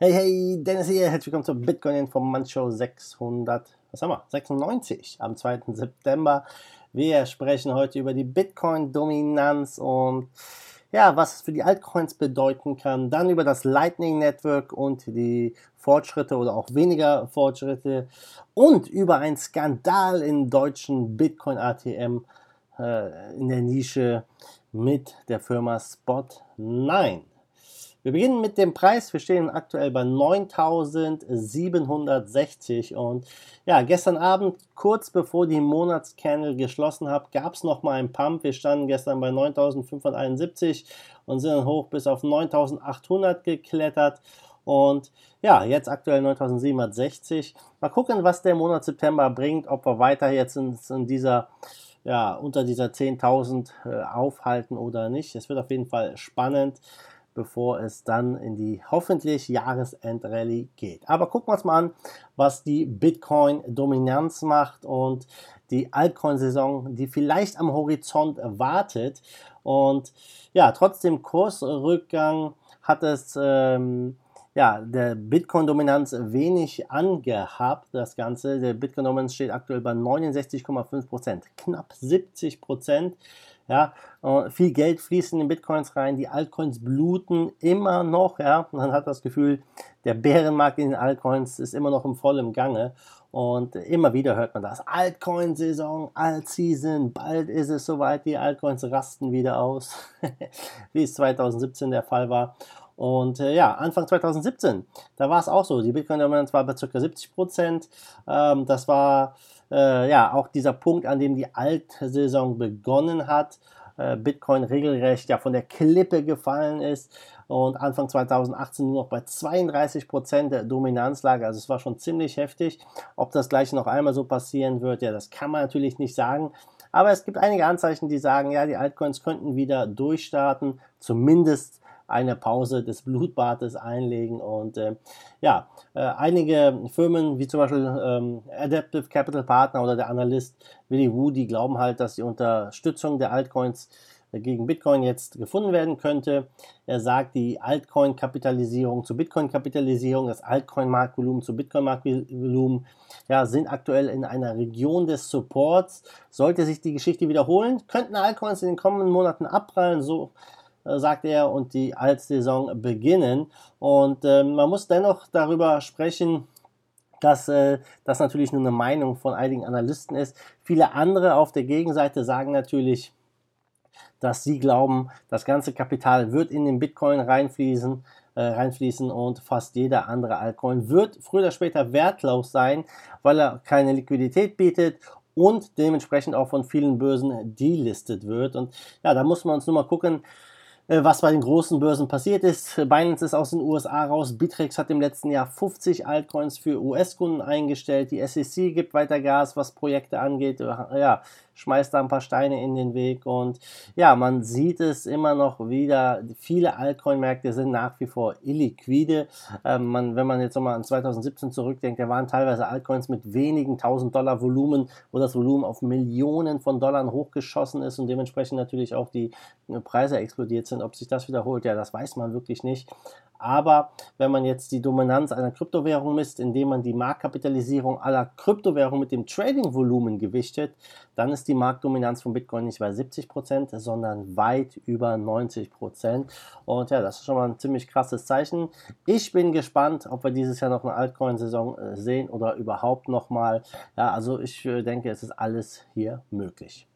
Hey, hey, Dennis hier, herzlich willkommen zur Bitcoin Informant Show 600, was haben wir, 96 am 2. September. Wir sprechen heute über die Bitcoin-Dominanz und ja, was es für die Altcoins bedeuten kann, dann über das Lightning Network und die Fortschritte oder auch weniger Fortschritte und über einen Skandal im deutschen Bitcoin ATM äh, in der Nische mit der Firma Spot9. Wir beginnen mit dem Preis. Wir stehen aktuell bei 9760 und ja, gestern Abend, kurz bevor die Monatscandle geschlossen hat, gab es nochmal einen Pump. Wir standen gestern bei 9571 und sind dann hoch bis auf 9800 geklettert. Und ja, jetzt aktuell 9760. Mal gucken, was der Monat September bringt, ob wir weiter jetzt in, in dieser ja, unter dieser 10.000 äh, aufhalten oder nicht. Es wird auf jeden Fall spannend bevor es dann in die hoffentlich Jahresendrallye geht. Aber gucken wir uns mal an, was die Bitcoin-Dominanz macht und die Altcoin-Saison, die vielleicht am Horizont wartet. Und ja, trotzdem Kursrückgang hat es ähm, ja, der Bitcoin-Dominanz wenig angehabt, das Ganze. Der Bitcoin-Dominanz steht aktuell bei 69,5%, knapp 70%. Ja, viel Geld fließt in den Bitcoins rein, die Altcoins bluten immer noch. Ja, man hat das Gefühl, der Bärenmarkt in den Altcoins ist immer noch im vollen Gange. Und immer wieder hört man das. Altcoin-Saison, Alt-Season, bald ist es soweit, die Altcoins rasten wieder aus, wie es 2017 der Fall war. Und äh, ja, Anfang 2017, da war es auch so. Die Bitcoin-Dominanz war bei ca. 70 Prozent. Ähm, das war äh, ja auch dieser Punkt, an dem die Altsaison begonnen hat. Äh, Bitcoin regelrecht ja von der Klippe gefallen ist und Anfang 2018 nur noch bei 32 Prozent der Dominanzlage. Also es war schon ziemlich heftig. Ob das gleiche noch einmal so passieren wird, ja, das kann man natürlich nicht sagen. Aber es gibt einige Anzeichen, die sagen, ja, die Altcoins könnten wieder durchstarten, zumindest eine Pause des Blutbades einlegen. Und äh, ja, äh, einige Firmen, wie zum Beispiel ähm, Adaptive Capital Partner oder der Analyst Willy Wu, die glauben halt, dass die Unterstützung der Altcoins äh, gegen Bitcoin jetzt gefunden werden könnte. Er sagt, die Altcoin-Kapitalisierung zu Bitcoin-Kapitalisierung, das Altcoin-Marktvolumen zu Bitcoin-Marktvolumen, ja, sind aktuell in einer Region des Supports. Sollte sich die Geschichte wiederholen, könnten Altcoins in den kommenden Monaten abprallen, so sagt er, und die Altsaison beginnen. Und äh, man muss dennoch darüber sprechen, dass äh, das natürlich nur eine Meinung von einigen Analysten ist. Viele andere auf der Gegenseite sagen natürlich, dass sie glauben, das ganze Kapital wird in den Bitcoin reinfließen, äh, reinfließen und fast jeder andere Altcoin wird früher oder später wertlos sein, weil er keine Liquidität bietet und dementsprechend auch von vielen Börsen delistet wird. Und ja, da muss man uns nur mal gucken, äh, was bei den großen Börsen passiert ist. Binance ist aus den USA raus. Bittrex hat im letzten Jahr 50 Altcoins für US-Kunden eingestellt. Die SEC gibt weiter Gas, was Projekte angeht. Ja, schmeißt da ein paar Steine in den Weg und ja, man sieht es immer noch wieder. Viele Altcoin-Märkte sind nach wie vor illiquide. Ähm, man, wenn man jetzt nochmal an 2017 zurückdenkt, da waren teilweise Altcoins mit wenigen 1000 Dollar Volumen, wo das Volumen auf Millionen von Dollar hochgeschossen ist und dementsprechend natürlich auch die Preise explodiert sind. Ob sich das wiederholt, ja, das weiß man wirklich nicht. Aber wenn man jetzt die Dominanz einer Kryptowährung misst, indem man die Marktkapitalisierung aller Kryptowährungen mit dem Trading-Volumen gewichtet, dann ist die Marktdominanz von Bitcoin nicht bei 70%, sondern weit über 90%. Und ja, das ist schon mal ein ziemlich krasses Zeichen. Ich bin gespannt, ob wir dieses Jahr noch eine Altcoin-Saison äh, sehen oder überhaupt nochmal. Ja, also ich äh, denke, es ist alles hier möglich.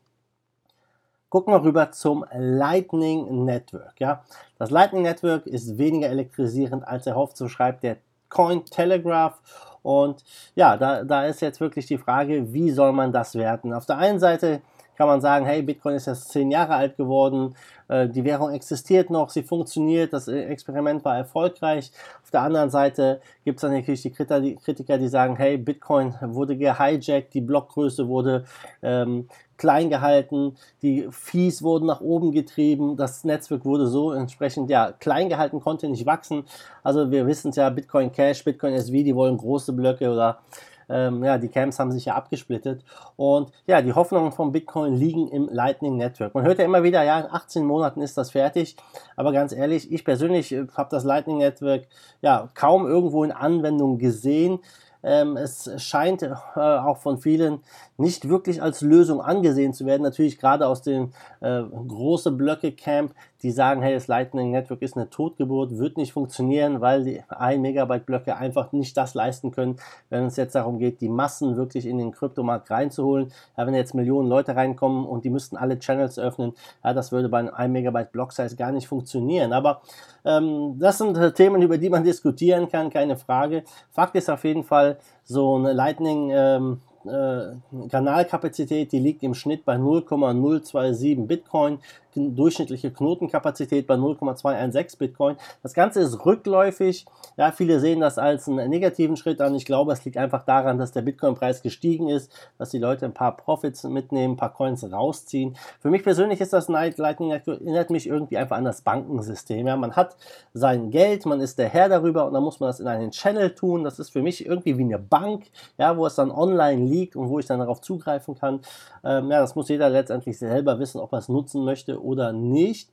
Gucken wir rüber zum Lightning Network. Ja? Das Lightning Network ist weniger elektrisierend als erhofft, so schreibt der Cointelegraph. Und ja, da, da ist jetzt wirklich die Frage, wie soll man das werten? Auf der einen Seite kann man sagen, hey, Bitcoin ist jetzt zehn Jahre alt geworden, äh, die Währung existiert noch, sie funktioniert, das Experiment war erfolgreich. Auf der anderen Seite gibt es dann natürlich die Kritiker, die sagen, hey, Bitcoin wurde gehijackt, die Blockgröße wurde ähm, klein gehalten, die Fees wurden nach oben getrieben, das Netzwerk wurde so entsprechend ja klein gehalten, konnte nicht wachsen. Also wir wissen es ja, Bitcoin Cash, Bitcoin SV, die wollen große Blöcke oder ähm, ja, die Camps haben sich ja abgesplittet. Und ja, die Hoffnungen von Bitcoin liegen im Lightning Network. Man hört ja immer wieder, ja, in 18 Monaten ist das fertig. Aber ganz ehrlich, ich persönlich äh, habe das Lightning Network ja kaum irgendwo in Anwendung gesehen. Ähm, es scheint äh, auch von vielen nicht wirklich als Lösung angesehen zu werden. Natürlich gerade aus dem äh, große Blöcke Camp, die sagen, hey, das Lightning Network ist eine Totgeburt, wird nicht funktionieren, weil die 1 Megabyte Blöcke einfach nicht das leisten können, wenn es jetzt darum geht, die Massen wirklich in den Kryptomarkt reinzuholen. Ja, wenn jetzt Millionen Leute reinkommen und die müssten alle Channels öffnen, ja, das würde bei einem 1 Megabyte Block Size gar nicht funktionieren. Aber ähm, das sind äh, Themen, über die man diskutieren kann, keine Frage. Fakt ist auf jeden Fall, so eine Lightning ähm, äh, Kanalkapazität, die liegt im Schnitt bei 0,027 Bitcoin durchschnittliche Knotenkapazität bei 0,216 Bitcoin. Das Ganze ist rückläufig. Ja, viele sehen das als einen negativen Schritt an. Ich glaube, es liegt einfach daran, dass der Bitcoin-Preis gestiegen ist, dass die Leute ein paar Profits mitnehmen, ein paar Coins rausziehen. Für mich persönlich ist das Night Lightning erinnert mich irgendwie einfach an das Bankensystem. Ja, man hat sein Geld, man ist der Herr darüber und dann muss man das in einen Channel tun. Das ist für mich irgendwie wie eine Bank, ja, wo es dann online liegt und wo ich dann darauf zugreifen kann. Ähm, ja, das muss jeder letztendlich selber wissen, ob er es nutzen möchte oder nicht.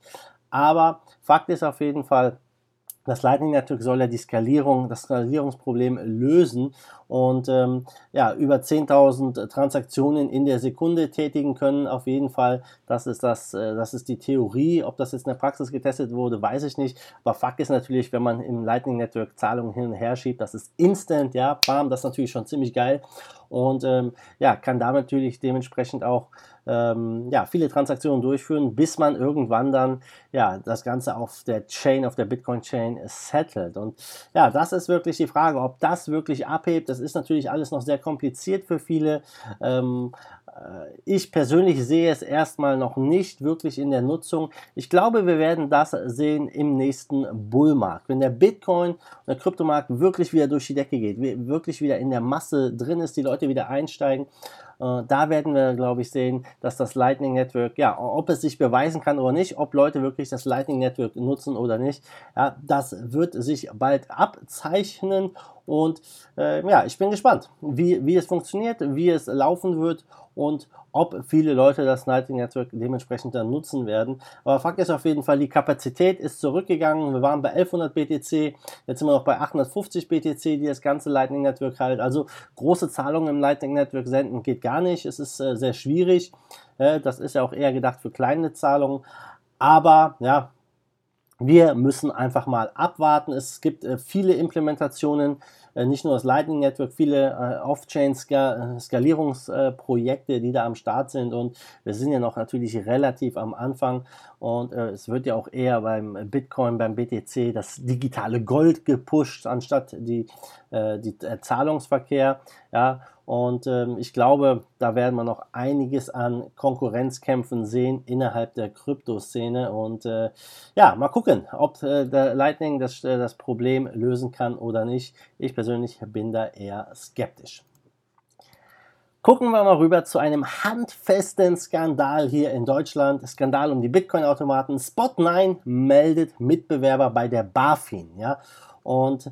Aber Fakt ist auf jeden Fall, das Lightning Network soll ja die Skalierung, das Skalierungsproblem lösen und ähm, ja, über 10.000 Transaktionen in der Sekunde tätigen können. Auf jeden Fall, das ist, das, äh, das ist die Theorie. Ob das jetzt in der Praxis getestet wurde, weiß ich nicht. Aber Fakt ist natürlich, wenn man im Lightning Network Zahlungen hin und her schiebt, das ist instant, ja, bam, das ist natürlich schon ziemlich geil und ähm, ja, kann damit natürlich dementsprechend auch ähm, ja, viele Transaktionen durchführen, bis man irgendwann dann ja, das Ganze auf der Chain, auf der Bitcoin-Chain settelt. Und ja, das ist wirklich die Frage, ob das wirklich abhebt. Das ist natürlich alles noch sehr kompliziert für viele. Ähm, äh, ich persönlich sehe es erstmal noch nicht wirklich in der Nutzung. Ich glaube, wir werden das sehen im nächsten Bullmarkt. Wenn der Bitcoin der Kryptomarkt wirklich wieder durch die Decke geht, wirklich wieder in der Masse drin ist, die Leute wieder einsteigen äh, da werden wir, glaube ich, sehen, dass das Lightning Network, ja, ob es sich beweisen kann oder nicht, ob Leute wirklich das Lightning Network nutzen oder nicht, ja, das wird sich bald abzeichnen. Und äh, ja, ich bin gespannt, wie, wie es funktioniert, wie es laufen wird und ob viele Leute das Lightning Network dementsprechend dann nutzen werden. Aber Fakt ist auf jeden Fall, die Kapazität ist zurückgegangen. Wir waren bei 1100 BTC, jetzt sind wir noch bei 850 BTC, die das ganze Lightning Network halt. Also große Zahlungen im Lightning Network senden geht gar nicht. Es ist äh, sehr schwierig. Äh, das ist ja auch eher gedacht für kleine Zahlungen. Aber ja, wir müssen einfach mal abwarten. Es gibt äh, viele Implementationen nicht nur das Lightning Network, viele äh, Off-Chain-Skalierungsprojekte, äh, die da am Start sind. Und wir sind ja noch natürlich relativ am Anfang und es wird ja auch eher beim Bitcoin, beim BTC das digitale Gold gepusht, anstatt die, die Zahlungsverkehr, ja, und ähm, ich glaube, da werden wir noch einiges an Konkurrenzkämpfen sehen innerhalb der Kryptoszene. Und äh, ja, mal gucken, ob äh, der Lightning das, äh, das Problem lösen kann oder nicht. Ich persönlich bin da eher skeptisch. Gucken wir mal rüber zu einem handfesten Skandal hier in Deutschland. Skandal um die Bitcoin-Automaten. Spot9 meldet Mitbewerber bei der BaFin. Ja? Und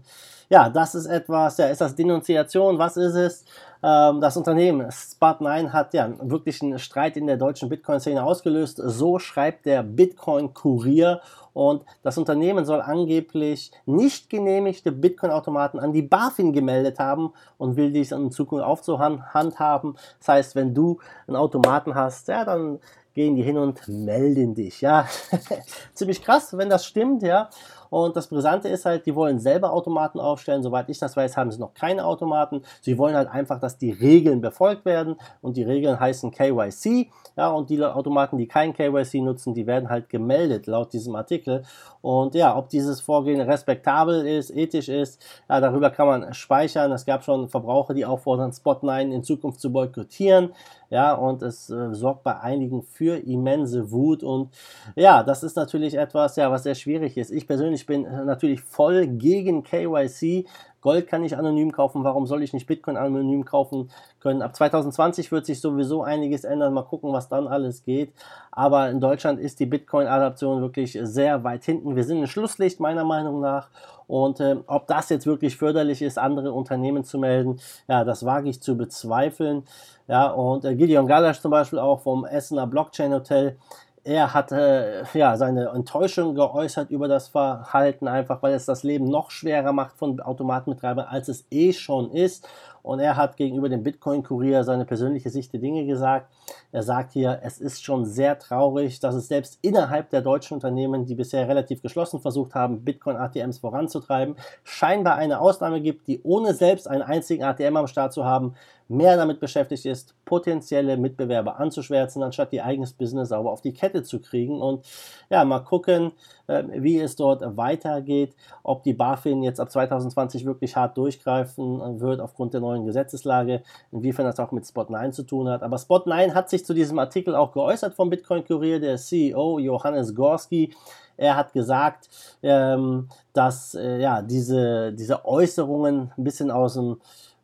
ja, das ist etwas, ja, ist das Denunziation? Was ist es? Ähm, das Unternehmen Spot9 hat ja wirklich einen Streit in der deutschen Bitcoin-Szene ausgelöst. So schreibt der Bitcoin-Kurier. Und das Unternehmen soll angeblich nicht genehmigte Bitcoin-Automaten an die BaFin gemeldet haben und will dies in Zukunft aufzuhandhaben. Das heißt, wenn du einen Automaten hast, ja, dann gehen die hin und melden dich. Ja, ziemlich krass, wenn das stimmt, ja. Und das Brisante ist halt, die wollen selber Automaten aufstellen. Soweit ich das weiß, haben sie noch keine Automaten. Sie wollen halt einfach, dass die Regeln befolgt werden. Und die Regeln heißen KYC. Ja, und die Automaten, die kein KYC nutzen, die werden halt gemeldet laut diesem Artikel. Und ja, ob dieses Vorgehen respektabel ist, ethisch ist, ja, darüber kann man speichern. Es gab schon Verbraucher, die auffordern, Spot9 in Zukunft zu boykottieren. Ja, und es äh, sorgt bei einigen für immense Wut. Und ja, das ist natürlich etwas, ja, was sehr schwierig ist. Ich persönlich persönlich bin natürlich voll gegen KYC. Gold kann ich anonym kaufen, warum soll ich nicht Bitcoin anonym kaufen können? Ab 2020 wird sich sowieso einiges ändern, mal gucken, was dann alles geht. Aber in Deutschland ist die Bitcoin-Adaption wirklich sehr weit hinten. Wir sind ein Schlusslicht meiner Meinung nach. Und äh, ob das jetzt wirklich förderlich ist, andere Unternehmen zu melden, ja, das wage ich zu bezweifeln. Ja, und äh, Gideon Galasch zum Beispiel auch vom Essener Blockchain Hotel, er hat äh, ja, seine Enttäuschung geäußert über das Verhalten, einfach weil es das Leben noch schwerer macht von Automatenbetreibern, als es eh schon ist. Und er hat gegenüber dem Bitcoin-Kurier seine persönliche Sicht der Dinge gesagt. Er sagt hier, es ist schon sehr traurig, dass es selbst innerhalb der deutschen Unternehmen, die bisher relativ geschlossen versucht haben, Bitcoin-ATMs voranzutreiben, scheinbar eine Ausnahme gibt, die ohne selbst einen einzigen ATM am Start zu haben, mehr damit beschäftigt ist, potenzielle Mitbewerber anzuschwärzen, anstatt ihr eigenes Business sauber auf die Kette zu kriegen. Und ja, mal gucken, wie es dort weitergeht, ob die BaFin jetzt ab 2020 wirklich hart durchgreifen wird aufgrund der neuen Gesetzeslage, inwiefern das auch mit Spot9 zu tun hat. Aber Spot9 hat sich zu diesem Artikel auch geäußert vom Bitcoin Kurier, der CEO Johannes Gorski. Er hat gesagt, ähm, dass äh, ja, diese, diese Äußerungen ein bisschen aus dem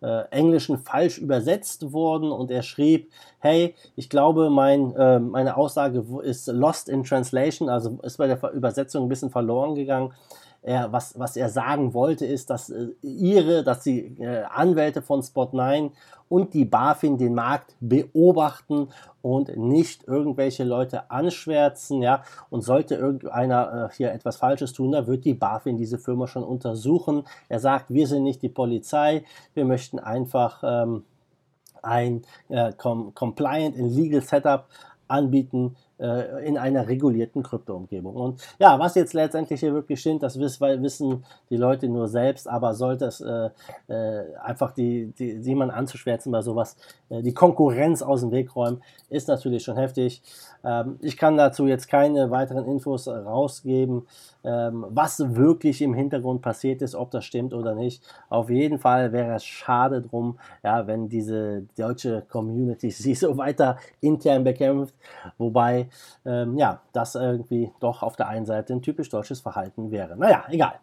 äh, Englischen falsch übersetzt wurden und er schrieb, hey, ich glaube, mein, äh, meine Aussage ist lost in translation, also ist bei der Übersetzung ein bisschen verloren gegangen er, was, was er sagen wollte, ist, dass äh, ihre, dass die äh, Anwälte von Spot9 und die BaFin den Markt beobachten und nicht irgendwelche Leute anschwärzen, ja, und sollte irgendeiner äh, hier etwas Falsches tun, dann wird die BaFin diese Firma schon untersuchen. Er sagt, wir sind nicht die Polizei, wir möchten einfach ähm, ein äh, com compliant and legal Setup anbieten, äh, in einer regulierten Kryptoumgebung. Und ja, was jetzt letztendlich hier wirklich stimmt, das wissen die Leute nur selbst, aber sollte es äh, äh, einfach die, die, jemand anzuschwärzen bei sowas, äh, die Konkurrenz aus dem Weg räumen, ist natürlich schon heftig. Ähm, ich kann dazu jetzt keine weiteren Infos rausgeben, ähm, was wirklich im Hintergrund passiert ist, ob das stimmt oder nicht. Auf jeden Fall wäre es schade drum, ja, wenn diese deutsche Community sich so weiter intern bekämpft, wobei ähm, ja, das irgendwie doch auf der einen Seite ein typisch deutsches Verhalten wäre. Naja, egal.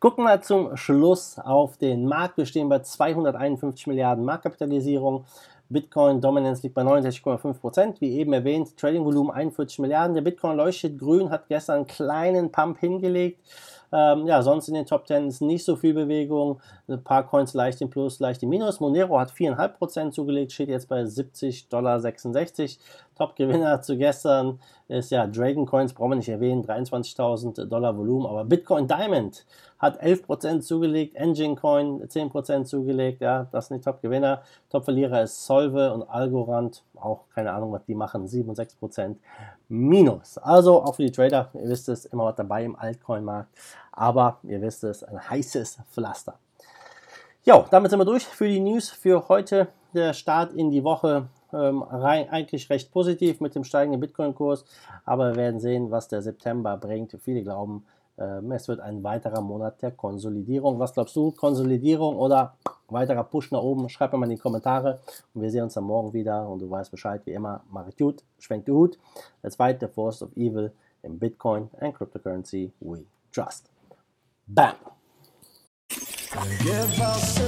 Gucken wir zum Schluss auf den Markt. Wir stehen bei 251 Milliarden Marktkapitalisierung. Bitcoin Dominance liegt bei 69,5%. Wie eben erwähnt, Trading Volumen 41 Milliarden. Der Bitcoin leuchtet grün, hat gestern einen kleinen Pump hingelegt. Ähm, ja, sonst in den Top 10 ist nicht so viel Bewegung. Ein paar Coins leicht im Plus, leicht im Minus. Monero hat 4,5% zugelegt, steht jetzt bei 70,66 Dollar. Top-Gewinner zu gestern ist ja Dragon Coins, brauchen wir nicht erwähnen, 23.000 Dollar Volumen. Aber Bitcoin Diamond hat 11% zugelegt, Engine Coin 10% zugelegt. Ja, das sind die Top-Gewinner. Top-Verlierer ist Solve und Algorand. Auch keine Ahnung, was die machen. 7 und 6% Minus. Also auch für die Trader, ihr wisst es, immer was dabei im Altcoin-Markt. Aber ihr wisst es, ein heißes Pflaster. Jo, damit sind wir durch für die News für heute. Der Start in die Woche ähm, rein, eigentlich recht positiv mit dem steigenden Bitcoin-Kurs, aber wir werden sehen, was der September bringt. Viele glauben, ähm, es wird ein weiterer Monat der Konsolidierung. Was glaubst du? Konsolidierung oder weiterer Push nach oben? Schreib mir mal in die Kommentare und wir sehen uns dann morgen wieder und du weißt Bescheid, wie immer, mach it gut, schwenk den. Let's fight the force of evil in Bitcoin and cryptocurrency we trust. Bam! Give us